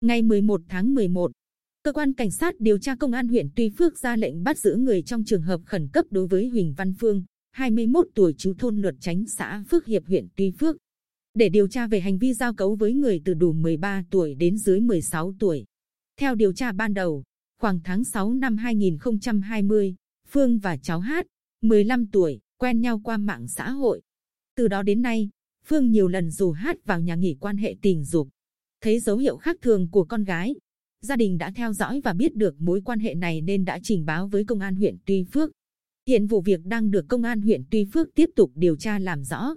Ngày 11 tháng 11, cơ quan cảnh sát điều tra công an huyện Tuy Phước ra lệnh bắt giữ người trong trường hợp khẩn cấp đối với Huỳnh Văn Phương, 21 tuổi chú thôn Luật Chánh xã Phước Hiệp huyện Tuy Phước để điều tra về hành vi giao cấu với người từ đủ 13 tuổi đến dưới 16 tuổi. Theo điều tra ban đầu, khoảng tháng 6 năm 2020, Phương và cháu Hát, 15 tuổi, quen nhau qua mạng xã hội. Từ đó đến nay, Phương nhiều lần dù Hát vào nhà nghỉ quan hệ tình dục. Thấy dấu hiệu khác thường của con gái, gia đình đã theo dõi và biết được mối quan hệ này nên đã trình báo với công an huyện Tuy Phước. Hiện vụ việc đang được công an huyện Tuy Phước tiếp tục điều tra làm rõ.